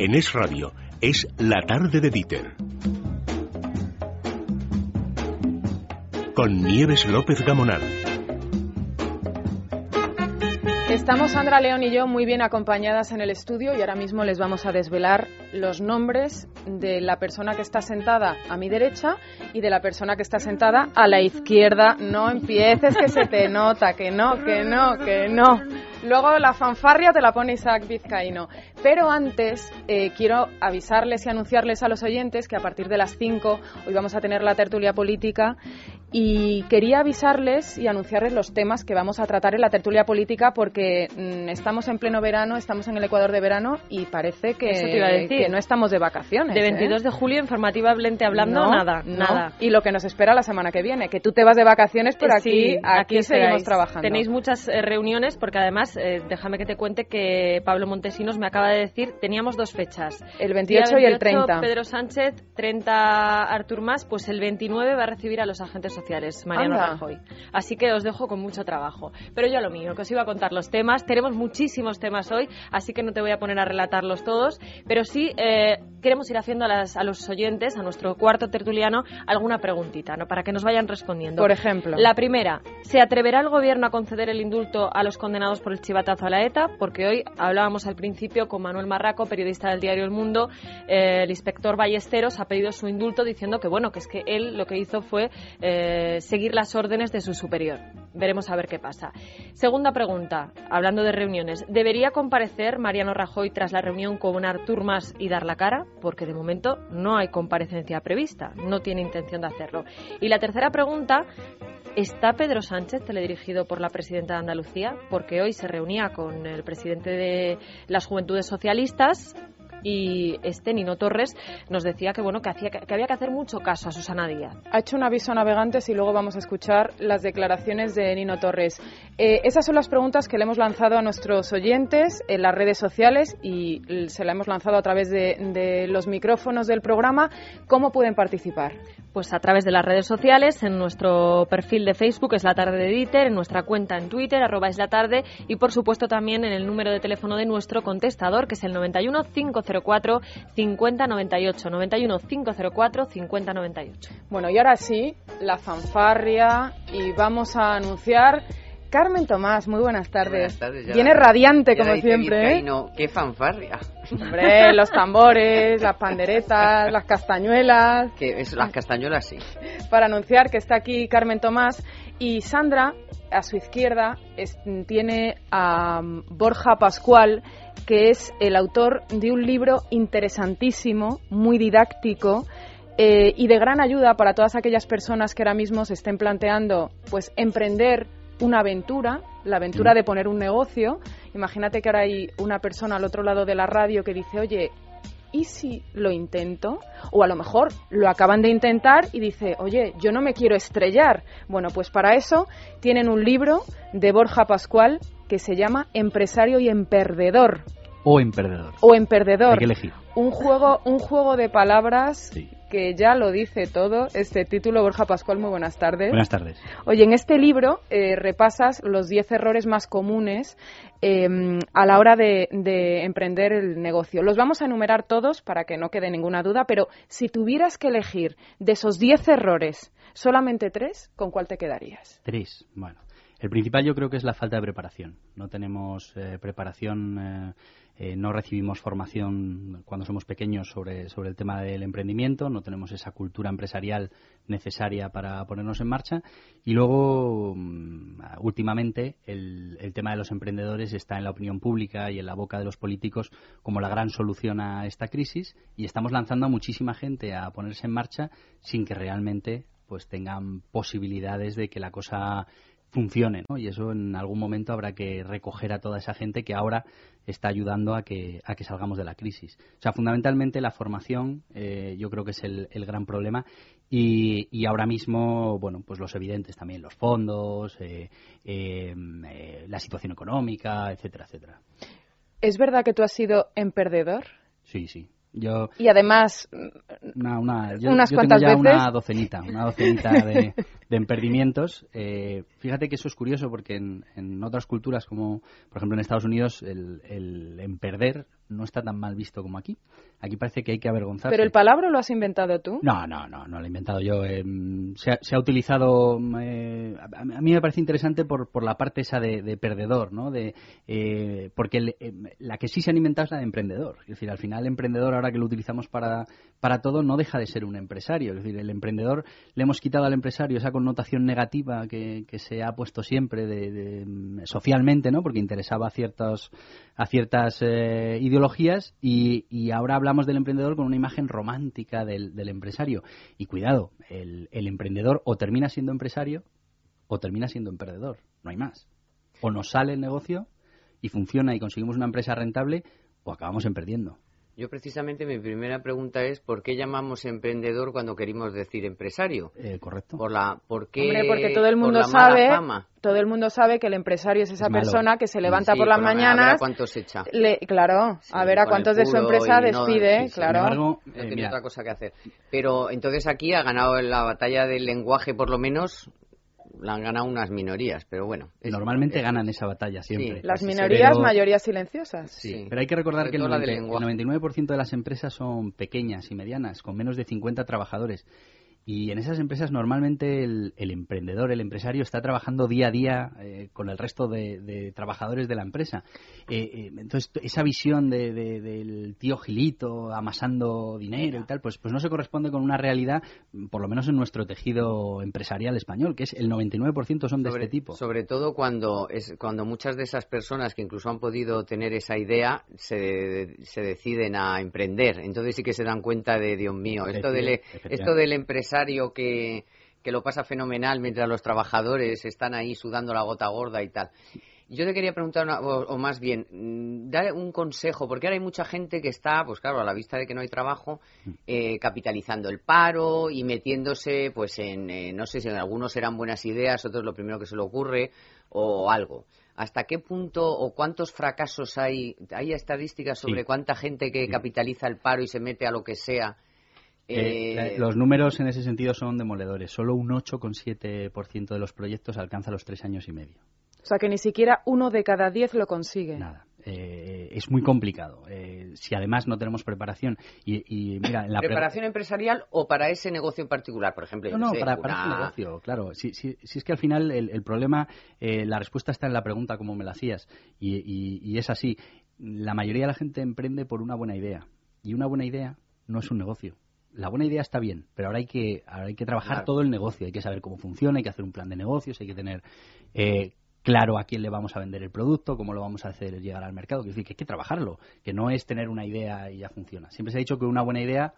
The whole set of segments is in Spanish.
En Es Radio es La Tarde de Dieter. Con Nieves López Gamonal. Estamos Sandra León y yo muy bien acompañadas en el estudio y ahora mismo les vamos a desvelar los nombres de la persona que está sentada a mi derecha y de la persona que está sentada a la izquierda. No empieces que se te nota, que no, que no, que no. Luego la fanfarria te la pone Isaac Vizcaíno. Pero antes eh, quiero avisarles y anunciarles a los oyentes que a partir de las 5 hoy vamos a tener la tertulia política y quería avisarles y anunciarles los temas que vamos a tratar en la tertulia política porque mm, estamos en pleno verano, estamos en el Ecuador de verano y parece que, Eso te iba a decir. que no estamos de vacaciones. De ¿eh? 22 de julio, informativamente hablando, No, nada, no. nada. Y lo que nos espera la semana que viene, que tú te vas de vacaciones, pero aquí, Sí, aquí, seguimos estáis. trabajando. Tenéis muchas eh, reuniones porque además, eh, déjame que te cuente que Pablo Montesinos me acaba de decir, teníamos dos fechas. el 28 Día y el 28, 30. Pedro Sánchez, 30 Artur Mas, pues el 29 va a recibir a los agentes sociales, Mariano Anda. Rajoy. Así que os dejo con mucho trabajo. Pero yo a lo mío, que os iba a contar los temas. Tenemos muchísimos temas hoy, así que no te voy a poner a relatarlos todos, pero sí eh, queremos ir haciendo a, las- a los oyentes, a nuestro cuarto tertuliano, alguna preguntita, ¿no? Para que nos vayan respondiendo. Por ejemplo. La primera, ¿se atreverá el gobierno a conceder el indulto a los condenados por el chivatazo a la ETA? Porque hoy hablábamos al principio con Manuel Marraco, periodista del diario El Mundo, eh, el inspector Ballesteros ha pedido su indulto diciendo que bueno, que es que él lo que hizo fue eh, seguir las órdenes de su superior. Veremos a ver qué pasa. Segunda pregunta, hablando de reuniones, ¿debería comparecer Mariano Rajoy tras la reunión con Artur Mas y dar la cara? Porque de momento no hay comparecencia prevista, no tiene intención de hacerlo. Y la tercera pregunta, ¿Está Pedro Sánchez teledirigido por la presidenta de Andalucía? Porque hoy se reunía con el presidente de las Juventudes Socialistas y este Nino Torres nos decía que bueno que, hacía, que había que hacer mucho caso a Susana Díaz. Ha hecho un aviso a navegantes y luego vamos a escuchar las declaraciones de Nino Torres. Eh, esas son las preguntas que le hemos lanzado a nuestros oyentes en las redes sociales y se la hemos lanzado a través de, de los micrófonos del programa. ¿Cómo pueden participar? Pues a través de las redes sociales, en nuestro perfil de Facebook es la tarde de Dieter, en nuestra cuenta en Twitter arroba es la tarde y por supuesto también en el número de teléfono de nuestro contestador que es el 91 504 5098 91 504 5098. Bueno, y ahora sí, la fanfarria y vamos a anunciar. Carmen Tomás, muy buenas tardes. Buenas tardes, ya Viene la- radiante ya como siempre, ¿eh? Qué fanfarria. Hombre, los tambores, las panderetas, las castañuelas. Que es, las castañuelas sí. para anunciar que está aquí Carmen Tomás y Sandra, a su izquierda, es- tiene a Borja Pascual, que es el autor de un libro interesantísimo, muy didáctico. eh, y de gran ayuda para todas aquellas personas que ahora mismo se estén planteando pues emprender una aventura, la aventura de poner un negocio. Imagínate que ahora hay una persona al otro lado de la radio que dice, oye, ¿y si lo intento? O a lo mejor lo acaban de intentar y dice, oye, yo no me quiero estrellar. Bueno, pues para eso tienen un libro de Borja Pascual que se llama Empresario y Emperdedor. O en perdedor. O Emperdedor. Hay que elegir. Un juego, un juego de palabras Sí. Que ya lo dice todo. Este título, Borja Pascual, muy buenas tardes. Buenas tardes. Oye, en este libro eh, repasas los 10 errores más comunes eh, a la hora de, de emprender el negocio. Los vamos a enumerar todos para que no quede ninguna duda, pero si tuvieras que elegir de esos 10 errores solamente tres, ¿con cuál te quedarías? Tres. Bueno, el principal yo creo que es la falta de preparación. No tenemos eh, preparación, eh, no recibimos formación cuando somos pequeños sobre, sobre el tema del emprendimiento, no tenemos esa cultura empresarial necesaria para ponernos en marcha. Y luego, mm, últimamente, el, el tema de los emprendedores está en la opinión pública y en la boca de los políticos como la gran solución a esta crisis y estamos lanzando a muchísima gente a ponerse en marcha sin que realmente pues tengan posibilidades de que la cosa funcione, ¿no? Y eso en algún momento habrá que recoger a toda esa gente que ahora está ayudando a que, a que salgamos de la crisis. O sea, fundamentalmente la formación eh, yo creo que es el, el gran problema y, y ahora mismo, bueno, pues los evidentes también, los fondos, eh, eh, eh, la situación económica, etcétera, etcétera. ¿Es verdad que tú has sido emperdedor? Sí, sí. Yo, Y además, una, una, yo, Unas yo cuantas tengo ya veces. una docenita, una docenita de, de emprendimientos. Eh, fíjate que eso es curioso porque en, en, otras culturas, como por ejemplo en Estados Unidos, el, el emperder no está tan mal visto como aquí. Aquí parece que hay que avergonzarse. ¿Pero el palabra lo has inventado tú? No, no, no, no lo he inventado yo. Eh, se, ha, se, ha, utilizado. Eh, a, mí me parece interesante por, por la parte esa de, de perdedor, ¿no? De, eh, porque el, eh, la que sí se han inventado es la de emprendedor. Es decir, al final, emprendedor, ahora que lo utilizamos para, para todo, no deja de ser un empresario. Es decir, el emprendedor le hemos quitado al empresario esa connotación negativa que, que se ha puesto siempre de, de, socialmente, ¿no? Porque interesaba a, ciertos, a ciertas eh, ideologías y, ahora hablamos hablamos del emprendedor con una imagen romántica del, del empresario. Y cuidado, el, el, emprendedor o termina siendo empresario o termina siendo emprendedor. No hay más. O nos sale el negocio y funciona y conseguimos una empresa rentable o acabamos en perdiendo. Yo precisamente mi primera pregunta es ¿por qué llamamos emprendedor cuando queremos decir empresario? Eh, correcto. Por la, ¿por qué, Hombre, porque todo el mundo sabe, todo el mundo sabe que el empresario es esa es persona que se levanta sí, por las por mañanas. A ver a cuántos echa. Le, claro, sí, a ver a cuántos de su empresa despide, no, sí, claro. Embargo, no tiene otra cosa que hacer. Pero entonces aquí ha ganado la batalla del lenguaje, por lo menos, la han ganado unas minorías, pero bueno. Es, Normalmente es, ganan esa batalla siempre. Sí, las minorías, pero, mayorías silenciosas. Sí, sí, pero hay que recordar que el, 90, el 99% de las empresas son pequeñas y medianas, con menos de 50 trabajadores. Y en esas empresas normalmente el, el, emprendedor, el empresario está trabajando día a día eh, con el resto de, de, trabajadores de la empresa. Eh, eh, entonces esa visión de, de, del tío Gilito amasando dinero y tal, pues, pues no se corresponde con una realidad, por lo menos en nuestro tejido empresarial español, que es el 99% son de sobre, este tipo. Sobre todo cuando, es, cuando muchas de esas personas que incluso han podido tener esa idea se, se deciden a emprender. Entonces sí que se dan cuenta de, Dios mío, esto del, esto del empresario que, que lo pasa fenomenal mientras los trabajadores están ahí sudando la gota gorda y tal. Yo te quería preguntar, una, o, o, más bien, mm, dar un consejo, porque ahora hay mucha gente que está, pues claro, a la vista de que no hay trabajo, eh, capitalizando el paro y metiéndose, pues en, eh, no sé si en algunos serán buenas ideas, otros lo primero que se le ocurre, o algo. ¿Hasta qué punto o cuántos fracasos hay? ¿Hay estadísticas sobre Sí. cuánta gente que capitaliza el paro y se mete a lo que sea? Eh, los números en ese sentido son demoledores. Solo un 8,7% de los proyectos alcanza los tres años y medio. O sea que ni siquiera uno de cada diez lo consigue. Nada. Eh, es muy complicado. Eh, si además no tenemos preparación y, y mira, en la preparación pre empresarial o para ese negocio en particular, por ejemplo. No, no, sé, para, una... para, ese negocio, claro. Si, si, si, es que al final el, el problema, eh, la respuesta está en la pregunta como me la hacías y, y, y es así. La mayoría de la gente emprende por una buena idea y una buena idea no es un negocio la buena idea está bien, pero ahora hay que, ahora hay que trabajar claro. todo el negocio, hay que saber cómo funciona, hay que hacer un plan de negocios, hay que tener eh, claro a quién le vamos a vender el producto, cómo lo vamos a hacer llegar al mercado, es decir, que hay que trabajarlo, que no es tener una idea y ya funciona. Siempre se ha dicho que una buena idea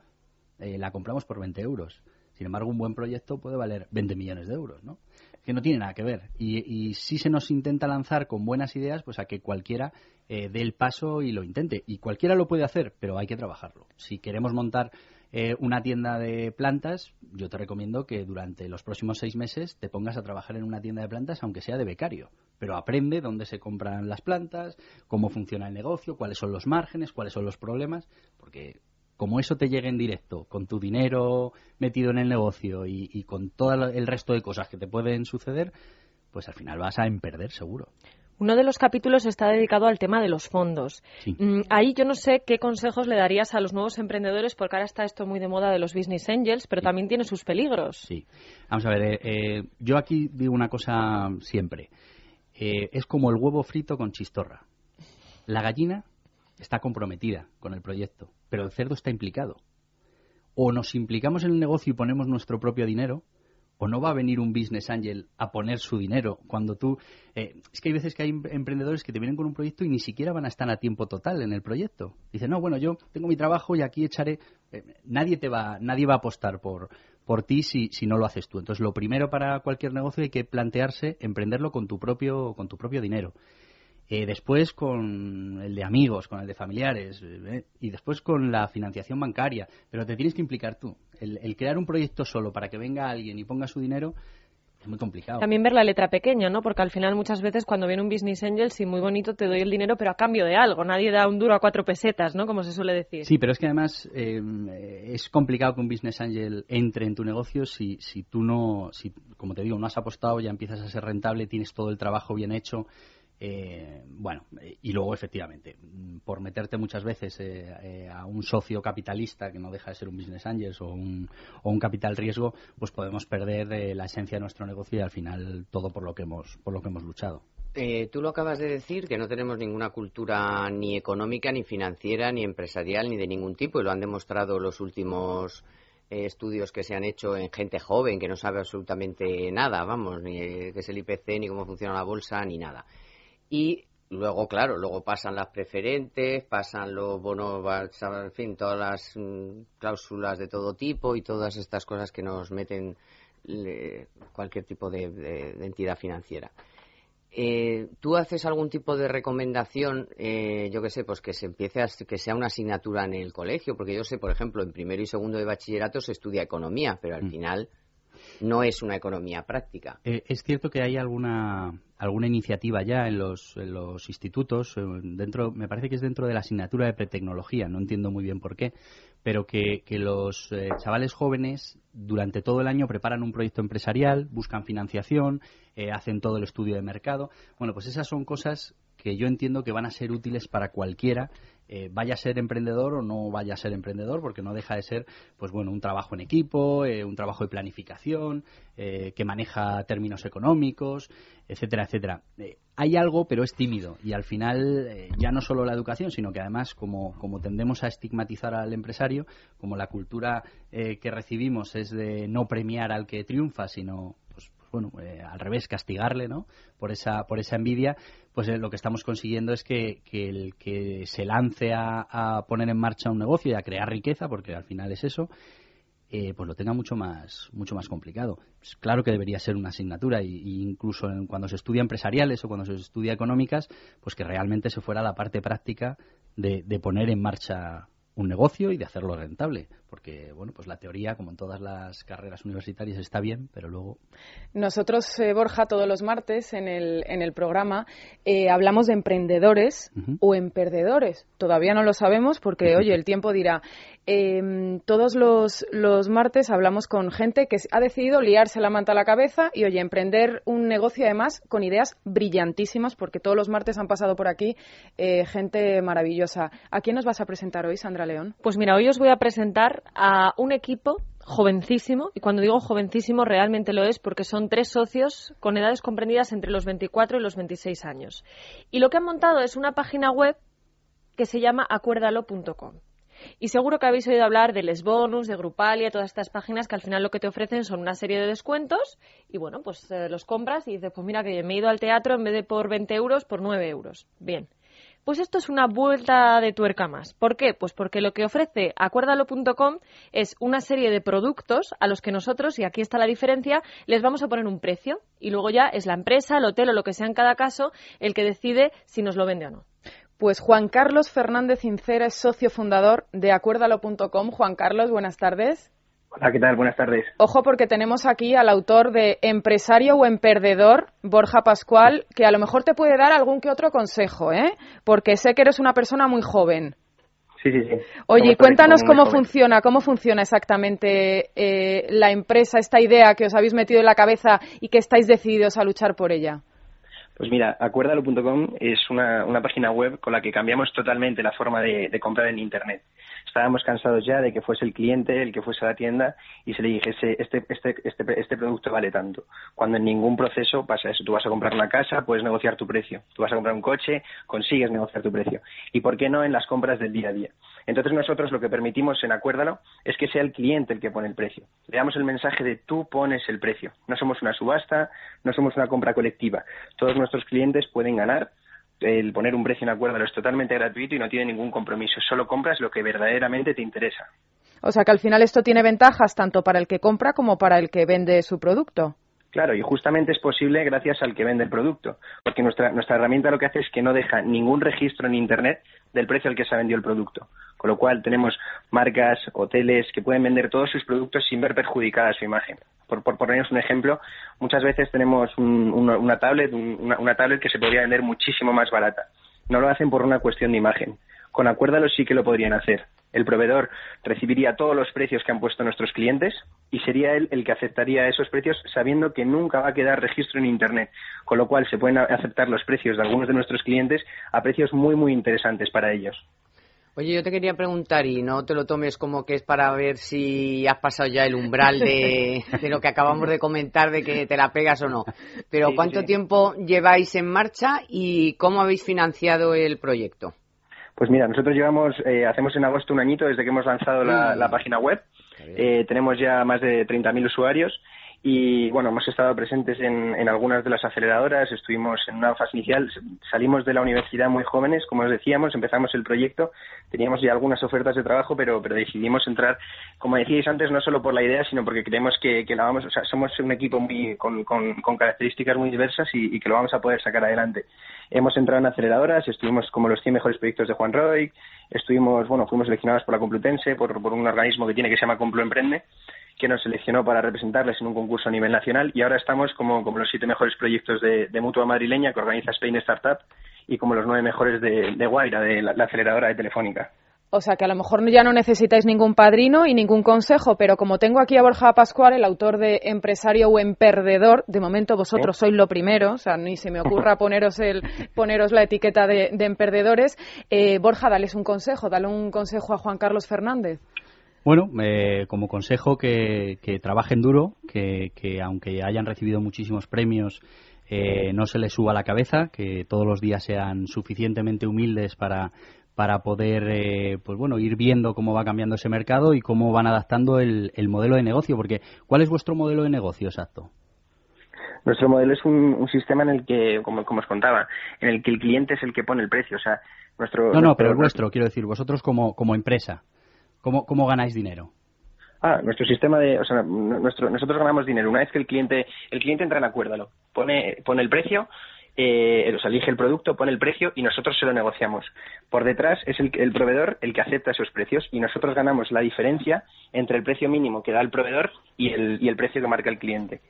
eh, la compramos por 20 euros. Sin embargo, un buen proyecto puede valer 20 millones de euros, ¿no? Que no tiene nada que ver. Y, y si se nos intenta lanzar con buenas ideas, pues a que cualquiera eh, dé el paso y lo intente. Y cualquiera lo puede hacer, pero hay que trabajarlo. Si queremos montar eh, una tienda de plantas, yo te recomiendo que durante los próximos seis meses te pongas a trabajar en una tienda de plantas, aunque sea de becario. Pero aprende dónde se compran las plantas, cómo funciona el negocio, cuáles son los márgenes, cuáles son los problemas, porque como eso te llegue en directo, con tu dinero metido en el negocio y, y con todo el resto de cosas que te pueden suceder, pues al final vas a emperder seguro. Uno de los capítulos está dedicado al tema de los fondos. Sí. Mm, ahí yo no sé qué consejos le darías a los nuevos emprendedores, porque ahora está esto muy de moda de los business angels, pero Sí. también tiene sus peligros. Sí. Vamos a ver, eh, eh, yo aquí digo una cosa siempre. Eh, es como el huevo frito con chistorra. La gallina está comprometida con el proyecto, pero el cerdo está implicado. O nos implicamos en el negocio y ponemos nuestro propio dinero, o no va a venir un business angel a poner su dinero cuando tú... Eh, es que hay veces que hay em- emprendedores que te vienen con un proyecto y ni siquiera van a estar a tiempo total en el proyecto. Dicen, no, bueno, yo tengo mi trabajo y aquí echaré... Eh, nadie te va, nadie va a apostar por, por ti si, si no lo haces tú. Entonces, lo primero para cualquier negocio hay que plantearse emprenderlo con tu propio, con tu propio dinero. Eh, después con el de amigos, con el de familiares, eh, y después con la financiación bancaria. Pero te tienes que implicar tú. El, el, crear un proyecto solo para que venga alguien y ponga su dinero, es muy complicado. También ver la letra pequeña, ¿no? Porque al final muchas veces cuando viene un business angel, sí, muy bonito, te doy el dinero, pero a cambio de algo. Nadie da un duro a cuatro pesetas, ¿no? Como se suele decir. Sí, pero es que además eh, es complicado que un business angel entre en tu negocio si, si tú no, si, como te digo, no has apostado, ya empiezas a ser rentable, tienes todo el trabajo bien hecho. Eh, bueno, y luego efectivamente, por meterte muchas veces eh, eh, a un socio capitalista que no deja de ser un business angel o un, o un capital riesgo, pues podemos perder la esencia de nuestro negocio y al final todo por lo que hemos, por lo que hemos luchado. tú lo acabas de decir, que no tenemos ninguna cultura ni económica, ni financiera, ni empresarial, ni de ningún tipo, y lo han demostrado los últimos estudios que se han hecho en gente joven que no sabe absolutamente nada, vamos, ni qué es el IPC, ni cómo funciona la bolsa, ni nada. Y luego, claro, luego pasan las preferentes, pasan los bonos, en fin, todas las mm, cláusulas de todo tipo y todas estas cosas que nos meten cualquier tipo de, entidad financiera. Eh, ¿Tú haces algún tipo de recomendación, eh, yo que sé, pues que se empiece a, que sea una asignatura en el colegio? Porque yo sé, por ejemplo, en primero y segundo de bachillerato se estudia economía, pero al mm. final no es una economía práctica. Eh, es cierto que hay alguna alguna iniciativa ya en los, los institutos eh, dentro me parece que es dentro de la asignatura de pretecnología no entiendo muy bien por qué pero que, los eh, chavales jóvenes durante todo el año preparan un proyecto empresarial buscan financiación hacen todo el estudio de mercado bueno pues esas son cosas que yo entiendo que van a ser útiles para cualquiera eh, vaya a ser emprendedor o no vaya a ser emprendedor, porque no deja de ser, pues bueno, un trabajo en equipo, eh, un trabajo de planificación, eh, que maneja términos económicos, etcétera, etcétera. hay algo, pero es tímido y al final ya no solo la educación, sino que además como, como tendemos a estigmatizar al empresario, como la cultura que recibimos es de no premiar al que triunfa, sino pues bueno, al revés, castigarle, ¿no? Por esa, por esa envidia, pues eh, lo que estamos consiguiendo es que, el que se lance a, poner en marcha un negocio y a crear riqueza, porque al final es eso, eh, pues lo tenga mucho más mucho más complicado. Pues claro que debería ser una asignatura, y, incluso cuando se estudia empresariales o cuando se estudia económicas, pues que realmente se fuera la parte práctica de, de poner en marcha un negocio y de hacerlo rentable, porque bueno, pues la teoría, como en todas las carreras universitarias, está bien, pero luego. Nosotros, eh, Borja, todos los martes en el, en el programa eh, hablamos de emprendedores o emperdedores. Todavía no lo sabemos porque, oye, el tiempo dirá. Em, todos los, los martes hablamos con gente que ha decidido liarse la manta a la cabeza y, oye, emprender un negocio además con ideas brillantísimas, porque todos los martes han pasado por aquí eh, gente maravillosa. ¿A quién nos vas a presentar hoy, Sandra León? Pues mira, hoy os voy a presentar a un equipo jovencísimo, y cuando digo jovencísimo realmente lo es porque son tres socios con edades comprendidas entre los 24 y los 26 años. Y lo que han montado es una página web que se llama acuérdalo.com. Y seguro que habéis oído hablar de Les Bonus, de Grupalia, todas estas páginas que al final lo que te ofrecen son una serie de descuentos y bueno, pues eh, los compras y dices, pues mira que me he ido al teatro en vez de por 20 euros, por 9 euros. Bien. Pues esto es una vuelta de tuerca más. ¿Por qué? Pues porque lo que ofrece acuérdalo.com es una serie de productos a los que nosotros, y aquí está la diferencia, les vamos a poner un precio y luego ya es la empresa, el hotel o lo que sea en cada caso el que decide si nos lo vende o no. Pues Juan Carlos Fernández Cincera es socio fundador de acuérdalo.com. Juan Carlos, buenas tardes. Hola, ¿qué tal? Buenas tardes. Ojo porque tenemos aquí al autor de Empresario o Emperdedor, Borja Pascual, que a lo mejor te puede dar algún que otro consejo, ¿eh? Porque sé que eres una persona muy joven. Sí, sí, sí. Oye, cuéntanos cómo funciona, cómo funciona exactamente eh, la empresa, esta idea que os habéis metido en la cabeza y que estáis decididos a luchar por ella. Pues mira, acuérdalo.com es una, una, página web con la que cambiamos totalmente la forma de, comprar en Internet. Estábamos cansados ya de que fuese el cliente el que fuese a la tienda y se le dijese, este, este, este, este producto vale tanto. Cuando en ningún proceso pasa eso. Tú vas a comprar una casa, puedes negociar tu precio. Tú vas a comprar un coche, consigues negociar tu precio. ¿Y por qué no en las compras del día a día? Entonces nosotros lo que permitimos en Acuérdalo es que sea el cliente el que pone el precio. Le damos el mensaje de tú pones el precio. No somos una subasta, no somos una compra colectiva. Todos nuestros clientes pueden ganar. El poner un precio en Acuérdalo es totalmente gratuito y no tiene ningún compromiso. Solo compras lo que verdaderamente te interesa. O sea que al final esto tiene ventajas tanto para el que compra como para el que vende su producto. Claro, y justamente es posible gracias al que vende el producto, porque nuestra, nuestra herramienta lo que hace es que no deja ningún registro en Internet del precio al que se ha vendido el producto. Con lo cual tenemos marcas, hoteles que pueden vender todos sus productos sin ver perjudicada su imagen. Por, por ponernos un ejemplo, muchas veces tenemos una, tablet, una tablet que se podría vender muchísimo más barata. No lo hacen por una cuestión de imagen. Con Acuérdalo sí que lo podrían hacer el proveedor recibiría todos los precios que han puesto nuestros clientes y sería él el que aceptaría esos precios sabiendo que nunca va a quedar registro en Internet, con lo cual se pueden aceptar los precios de algunos de nuestros clientes a precios muy, muy interesantes para ellos. Oye, yo te quería preguntar, y no te lo tomes como que es para ver si has pasado ya el umbral de, lo que acabamos de comentar, de que te la pegas o no. Pero ¿cuánto tiempo lleváis en marcha y cómo habéis financiado el proyecto? Pues mira, nosotros llevamos, eh, hacemos en agosto un añito desde que hemos lanzado la, la página web. Eh, tenemos ya más de 30.000 usuarios y bueno, hemos estado presentes en, en, algunas de las aceleradoras, estuvimos en una fase inicial, salimos de la universidad muy jóvenes, como os decíamos, empezamos el proyecto, teníamos ya algunas ofertas de trabajo, pero, pero decidimos entrar, como decíais antes, no solo por la idea, sino porque creemos que, que la vamos, o sea, somos un equipo muy, con, con, con características muy diversas y, y, que lo vamos a poder sacar adelante. Hemos entrado en aceleradoras, estuvimos como los 100 mejores proyectos de Juan Roy, estuvimos, bueno, fuimos seleccionados por la Complutense, por, por un organismo que tiene que se llama Complu Emprende, que nos seleccionó para representarles en un concurso a nivel nacional y ahora estamos como, como los siete mejores proyectos de, de, Mutua Madrileña que organiza Spain Startup y como los nueve mejores de, de Guaira, de la, aceleradora de Telefónica. O sea que a lo mejor ya no necesitáis ningún padrino y ningún consejo, pero como tengo aquí a Borja Pascual, el autor de Empresario o Emperdedor, de momento vosotros ¿Sí? sois lo primero, o sea, ni se me ocurra poneros, el, poneros la etiqueta de, de emperdedores. Eh, Borja, dales un consejo, dale un consejo a Juan Carlos Fernández. Bueno, eh, como consejo que, que trabajen duro, que, que, aunque hayan recibido muchísimos premios, eh, no se les suba la cabeza, que todos los días sean suficientemente humildes para, para poder eh, pues bueno ir viendo cómo va cambiando ese mercado y cómo van adaptando el, el, modelo de negocio. Porque ¿cuál es vuestro modelo de negocio exacto? Nuestro modelo es un, un sistema en el que, como, como, os contaba, en el que el cliente es el que pone el precio. O sea, nuestro, no, no, nuestro, pero el vuestro, quiero decir, vosotros como, como empresa. ¿Cómo, ¿Cómo ganáis dinero? Ah, nuestro sistema de, o sea, nuestro, nosotros ganamos dinero una vez que el cliente, el cliente entra en acuérdalo, pone, pone el precio, eh, sea, elige el producto, pone el precio y nosotros se lo negociamos. Por detrás es el, el proveedor el que acepta esos precios y nosotros ganamos la diferencia entre el precio mínimo que da el proveedor y el, y el precio que marca el cliente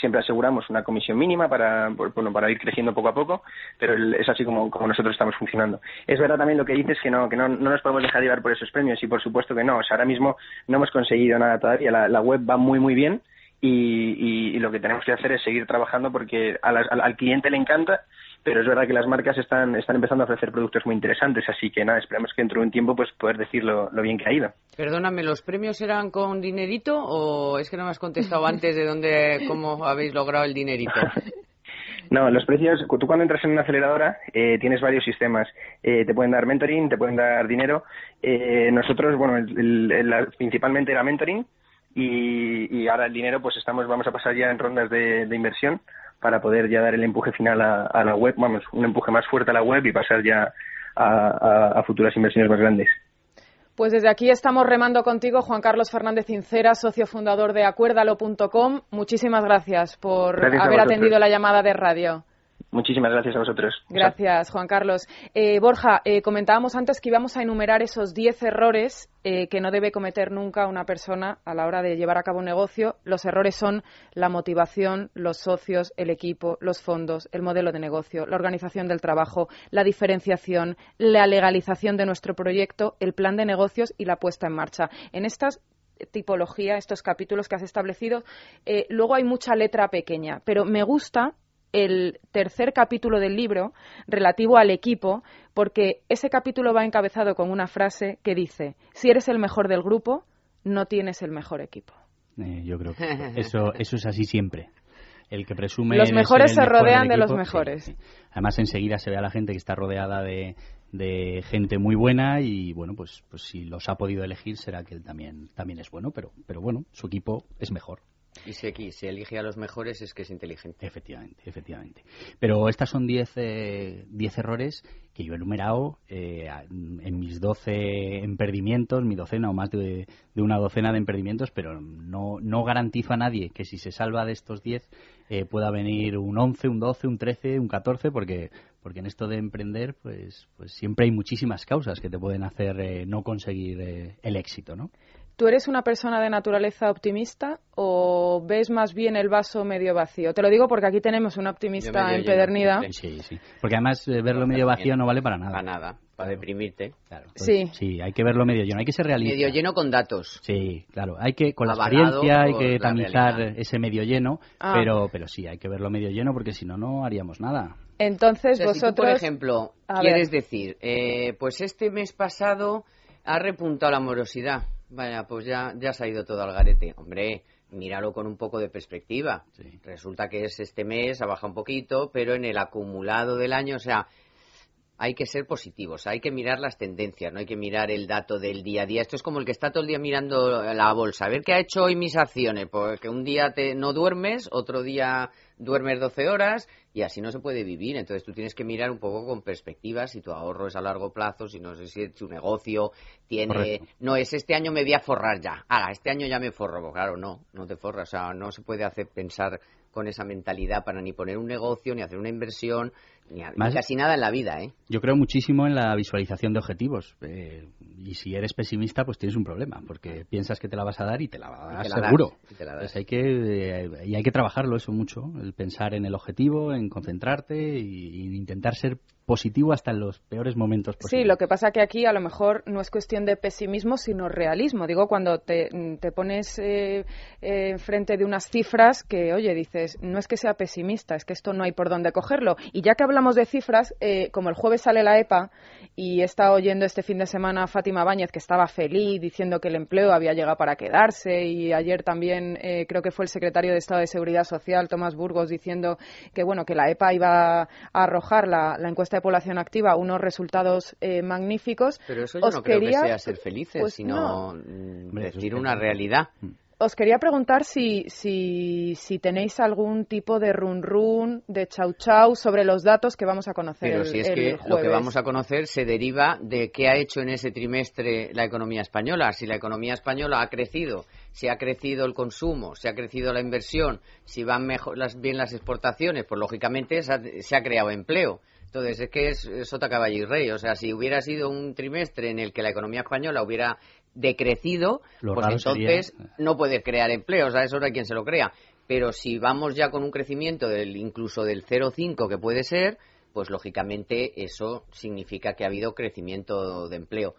siempre aseguramos una comisión mínima para, bueno, para ir creciendo poco a poco, pero es así como, como nosotros estamos funcionando. Es verdad también lo que dices que no, que no, no nos podemos dejar llevar por esos premios y por supuesto que no. Ahora mismo no hemos conseguido nada todavía. La, la web va muy, muy bien y, y, y, lo que tenemos que hacer es seguir trabajando porque a la, al, al cliente le encanta pero es verdad que las marcas están, están empezando a ofrecer productos muy interesantes, así que nada, esperamos que dentro de un tiempo pues poder decir lo, lo, bien que ha ido. Perdóname, ¿los premios eran con dinerito o es que no me has contestado antes de dónde, cómo habéis logrado el dinerito? No, los precios, tú cuando entras en una aceleradora eh, tienes varios sistemas. Eh, te pueden dar mentoring, te pueden dar dinero. Eh, nosotros, bueno, el, el, el, principalmente era mentoring y, y, ahora el dinero, pues estamos, vamos a pasar ya en rondas de, de inversión para poder ya dar el empuje final a, a, la web, vamos, un empuje más fuerte a la web y pasar ya a, a, a futuras inversiones más grandes. Pues desde aquí estamos remando contigo, Juan Carlos Fernández Cincera, socio fundador de acuérdalo.com. Muchísimas gracias por gracias haber atendido la llamada de radio. Muchísimas gracias a vosotros. Gracias, Juan Carlos. Eh, Borja, eh, comentábamos antes que íbamos a enumerar esos 10 errores eh, que no debe cometer nunca una persona a la hora de llevar a cabo un negocio. Los errores son la motivación, los socios, el equipo, los fondos, el modelo de negocio, la organización del trabajo, la diferenciación, la legalización de nuestro proyecto, el plan de negocios y la puesta en marcha. En estas tipología, estos capítulos que has establecido, eh, luego hay mucha letra pequeña, pero me gusta el tercer capítulo del libro relativo al equipo, porque ese capítulo va encabezado con una frase que dice, si eres el mejor del grupo, no tienes el mejor equipo. Eh, yo creo que eso, eso es así siempre. El que presume los mejores se mejor rodean equipo, de los mejores. Sí, sí. Además, enseguida se ve a la gente que está rodeada de, de gente muy buena y bueno, pues, pues si los ha podido elegir será que él también, también es bueno, pero, pero bueno, su equipo es mejor. Y si aquí se elige a los mejores es que es inteligente. Efectivamente, efectivamente. Pero estas son 10 eh, errores que yo he enumerado eh, en mis 12 emperdimientos, mi docena o más de, una docena de emperdimientos, pero no, no garantizo a nadie que si se salva de estos 10 eh, pueda venir un 11, un 12, un 13, un 14, porque porque en esto de emprender pues pues siempre hay muchísimas causas que te pueden hacer eh, no conseguir el éxito, ¿no? ¿Tú eres una persona de naturaleza optimista o ves más bien el vaso medio vacío? Te lo digo porque aquí tenemos una optimista empedernida. Sí, sí. Porque además eh, verlo medio vacío no vale para nada. Para nada, para deprimirte. Claro. sí. Sí, hay que verlo medio lleno, hay que ser realista. Medio lleno con datos. Sí, claro. Hay que, con la experiencia, hay que tamizar ese medio lleno, ah. pero, pero sí, hay que verlo medio lleno porque si no, no haríamos nada. Entonces, vosotros. por ejemplo, quieres decir, eh, pues este mes pasado ha repuntado la morosidad Vaya, pues ya, ya se ha ido todo al garete. Hombre, míralo con un poco de perspectiva. Resulta que es este mes, ha bajado un poquito, pero en el acumulado del año, o sea, hay que ser positivos, hay que mirar las tendencias, no hay que mirar el dato del día a día. Esto es como el que está todo el día mirando la bolsa, a ver qué ha hecho hoy mis acciones, porque un día te, no duermes, otro día duermes 12 horas y así no se puede vivir. Entonces tú tienes que mirar un poco con perspectiva si tu ahorro es a largo plazo, si no sé si tu negocio tiene... No es este año me voy a forrar ya. Ah, este año ya me forro. Pues claro, no, no te forras. O sea, no se puede hacer pensar con esa mentalidad para ni poner un negocio, ni hacer una inversión, ni, casi nada en la vida. ¿eh? Yo creo muchísimo en la visualización de objetivos. Eh, y si eres pesimista, pues tienes un problema, porque piensas que te la vas a dar y te la vas a dar seguro. hay que, eh, y hay que trabajarlo eso mucho, el pensar en el objetivo, en concentrarte y, intentar ser positivo hasta en los peores momentos posibles. Sí, lo que pasa que aquí a lo mejor no es cuestión de pesimismo, sino realismo. Digo, cuando te, te pones eh, eh, enfrente de unas cifras que, oye, dices, no es que sea pesimista, es que esto no hay por dónde cogerlo. Y ya que hablamos de cifras, eh, como el jueves sale la EPA y he estado oyendo este fin de semana a Fátima Báñez que estaba feliz diciendo que el empleo había llegado para quedarse y ayer también creo que fue el secretario de Estado de Seguridad Social, Tomás Burgos, diciendo que, bueno, que la EPA iba a arrojar la, la encuesta de población activa unos resultados eh, magníficos. Pero eso yo no creo que sea ser felices, pues sino mm, decir una realidad. Os quería preguntar si, si, si, tenéis algún tipo de run run, de chau chau sobre los datos que vamos a conocer. Pero si es que lo que vamos a conocer se deriva de qué ha hecho en ese trimestre la economía española. Si la economía española ha crecido, si ha crecido el consumo, si ha crecido la inversión, si van mejor, las, bien las exportaciones, pues lógicamente se ha creado empleo. Entonces, es que es, sota caballo y rey. O sea, si hubiera sido un trimestre en el que la economía española hubiera decrecido, pues entonces no puede crear empleo. O sea, eso no hay quien se lo crea. Pero si vamos ya con un crecimiento del incluso del 0,5 que puede ser, pues lógicamente eso significa que ha habido crecimiento de empleo.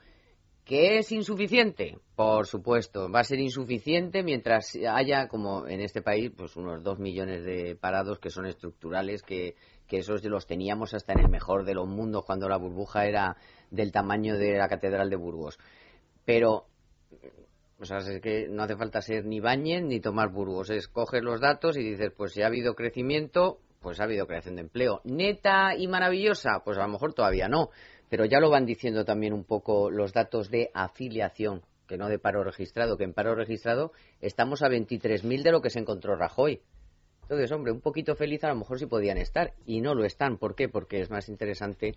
¿Qué es insuficiente? Por supuesto, va a ser insuficiente mientras haya, como en este país, pues unos dos millones de parados que son estructurales, que que esos los teníamos hasta en el mejor de los mundos cuando la burbuja era del tamaño de la Catedral de Burgos. Pero o sea, es que no hace falta ser ni bañen ni tomar Burgos. Es coger los datos y dices, pues si ha habido crecimiento, pues ha habido creación de empleo. Neta y maravillosa, pues a lo mejor todavía no. Pero ya lo van diciendo también un poco los datos de afiliación, que no de paro registrado, que en paro registrado estamos a 23.000 de lo que se encontró Rajoy. Entonces, hombre, un poquito feliz a lo mejor sí podían estar y no lo están. ¿Por qué? Porque es más interesante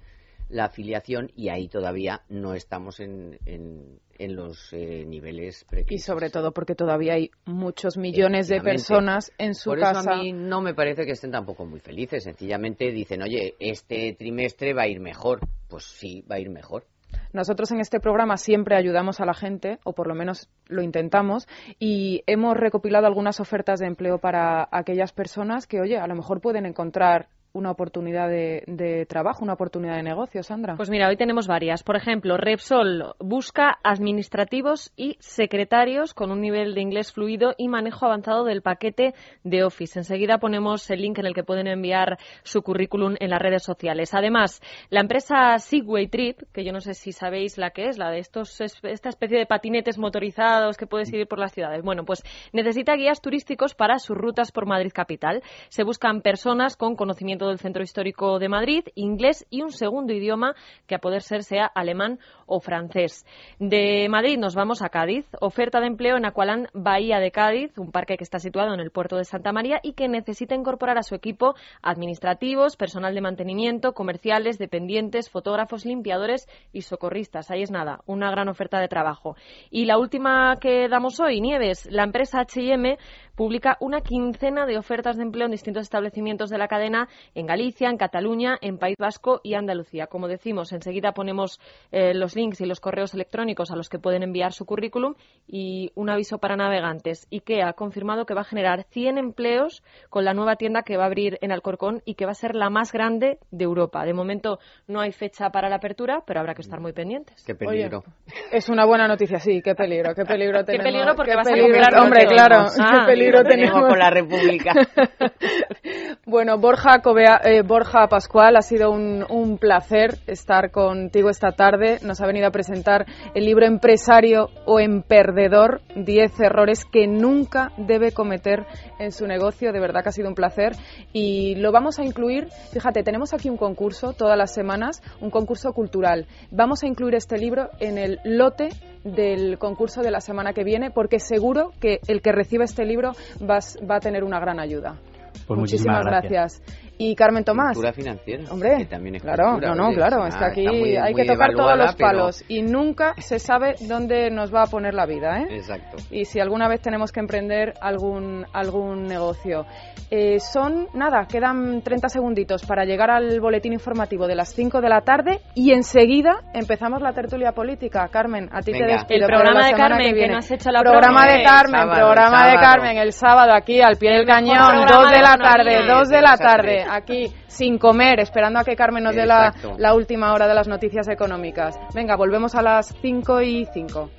la afiliación y ahí todavía no estamos en, en, los eh, niveles Y sobre todo porque todavía hay muchos millones de personas en su casa. Por eso a mí no me parece que estén tampoco muy felices. Sencillamente dicen, oye, este trimestre va a ir mejor. Pues sí, va a ir mejor. Nosotros en este programa siempre ayudamos a la gente, o por lo menos lo intentamos, y hemos recopilado algunas ofertas de empleo para aquellas personas que, oye, a lo mejor pueden encontrar una oportunidad de, trabajo, una oportunidad de negocio, Sandra? Pues mira, hoy tenemos varias. Por ejemplo, Repsol busca administrativos y secretarios con un nivel de inglés fluido y manejo avanzado del paquete de Office. Enseguida ponemos el link en el que pueden enviar su currículum en las redes sociales. Además, la empresa Segway Trip, que yo no sé si sabéis la que es, la de estos, esta especie de patinetes motorizados que puedes ir por las ciudades. Bueno, pues necesita guías turísticos para sus rutas por Madrid capital. Se buscan personas con conocimientos todo el centro histórico de Madrid, inglés y un segundo idioma que a poder ser sea alemán o francés. De Madrid nos vamos a Cádiz. Oferta de empleo en Aqualán Bahía de Cádiz, un parque que está situado en el puerto de Santa María y que necesita incorporar a su equipo administrativos, personal de mantenimiento, comerciales, dependientes, fotógrafos, limpiadores y socorristas. Ahí es nada, una gran oferta de trabajo. Y la última que damos hoy, Nieves, la empresa H&M publica una quincena de ofertas de empleo en distintos establecimientos de la cadena en Galicia, en Cataluña, en País Vasco y Andalucía. Como decimos, enseguida ponemos eh, los links y los correos electrónicos a los que pueden enviar su currículum y un aviso para navegantes. IKEA ha confirmado que va a generar 100 empleos con la nueva tienda que va a abrir en Alcorcón y que va a ser la más grande de Europa. De momento no hay fecha para la apertura, pero habrá que estar muy pendientes. Qué peligro. es una buena noticia, sí, qué peligro, qué peligro tenemos. Qué peligro porque va a ser Hombre, claro, qué ah, peligro tenemos con la República. bueno, Borja, eh, Borja Pascual, ha sido un, un, placer estar contigo esta tarde. Nos ha venido a presentar el libro Empresario o Emperdedor, 10 errores que nunca debe cometer en su negocio. De verdad que ha sido un placer. Y lo vamos a incluir, fíjate, tenemos aquí un concurso todas las semanas, un concurso cultural. Vamos a incluir este libro en el lote del concurso de la semana que viene, porque seguro que el que reciba este libro va, va a tener una gran ayuda. Pues muchísimas, gracias. Y Carmen Tomás. Cultura financiera. Hombre, que también es claro, cultura, no, no, claro. Está aquí, hay que tocar todos los palos. Y nunca se sabe dónde nos va a poner la vida, ¿eh? Exacto. Y si alguna vez tenemos que emprender algún, algún negocio. Eh, son, nada, quedan 30 segunditos para llegar al boletín informativo de las 5 de la tarde y enseguida empezamos la tertulia política. Carmen, a ti te despido. El programa de Carmen, que, no has hecho la Programa de Carmen, programa de Carmen, el sábado aquí al pie del cañón, 2 de la tarde, 2 de la tarde, aquí sin comer, esperando a que Carmen nos dé la, la última hora de las noticias económicas. Venga, volvemos a las 5 y 5.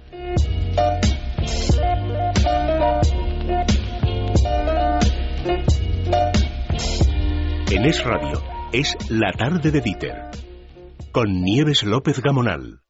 En Es Radio es La Tarde de Dieter, con Nieves López Gamonal.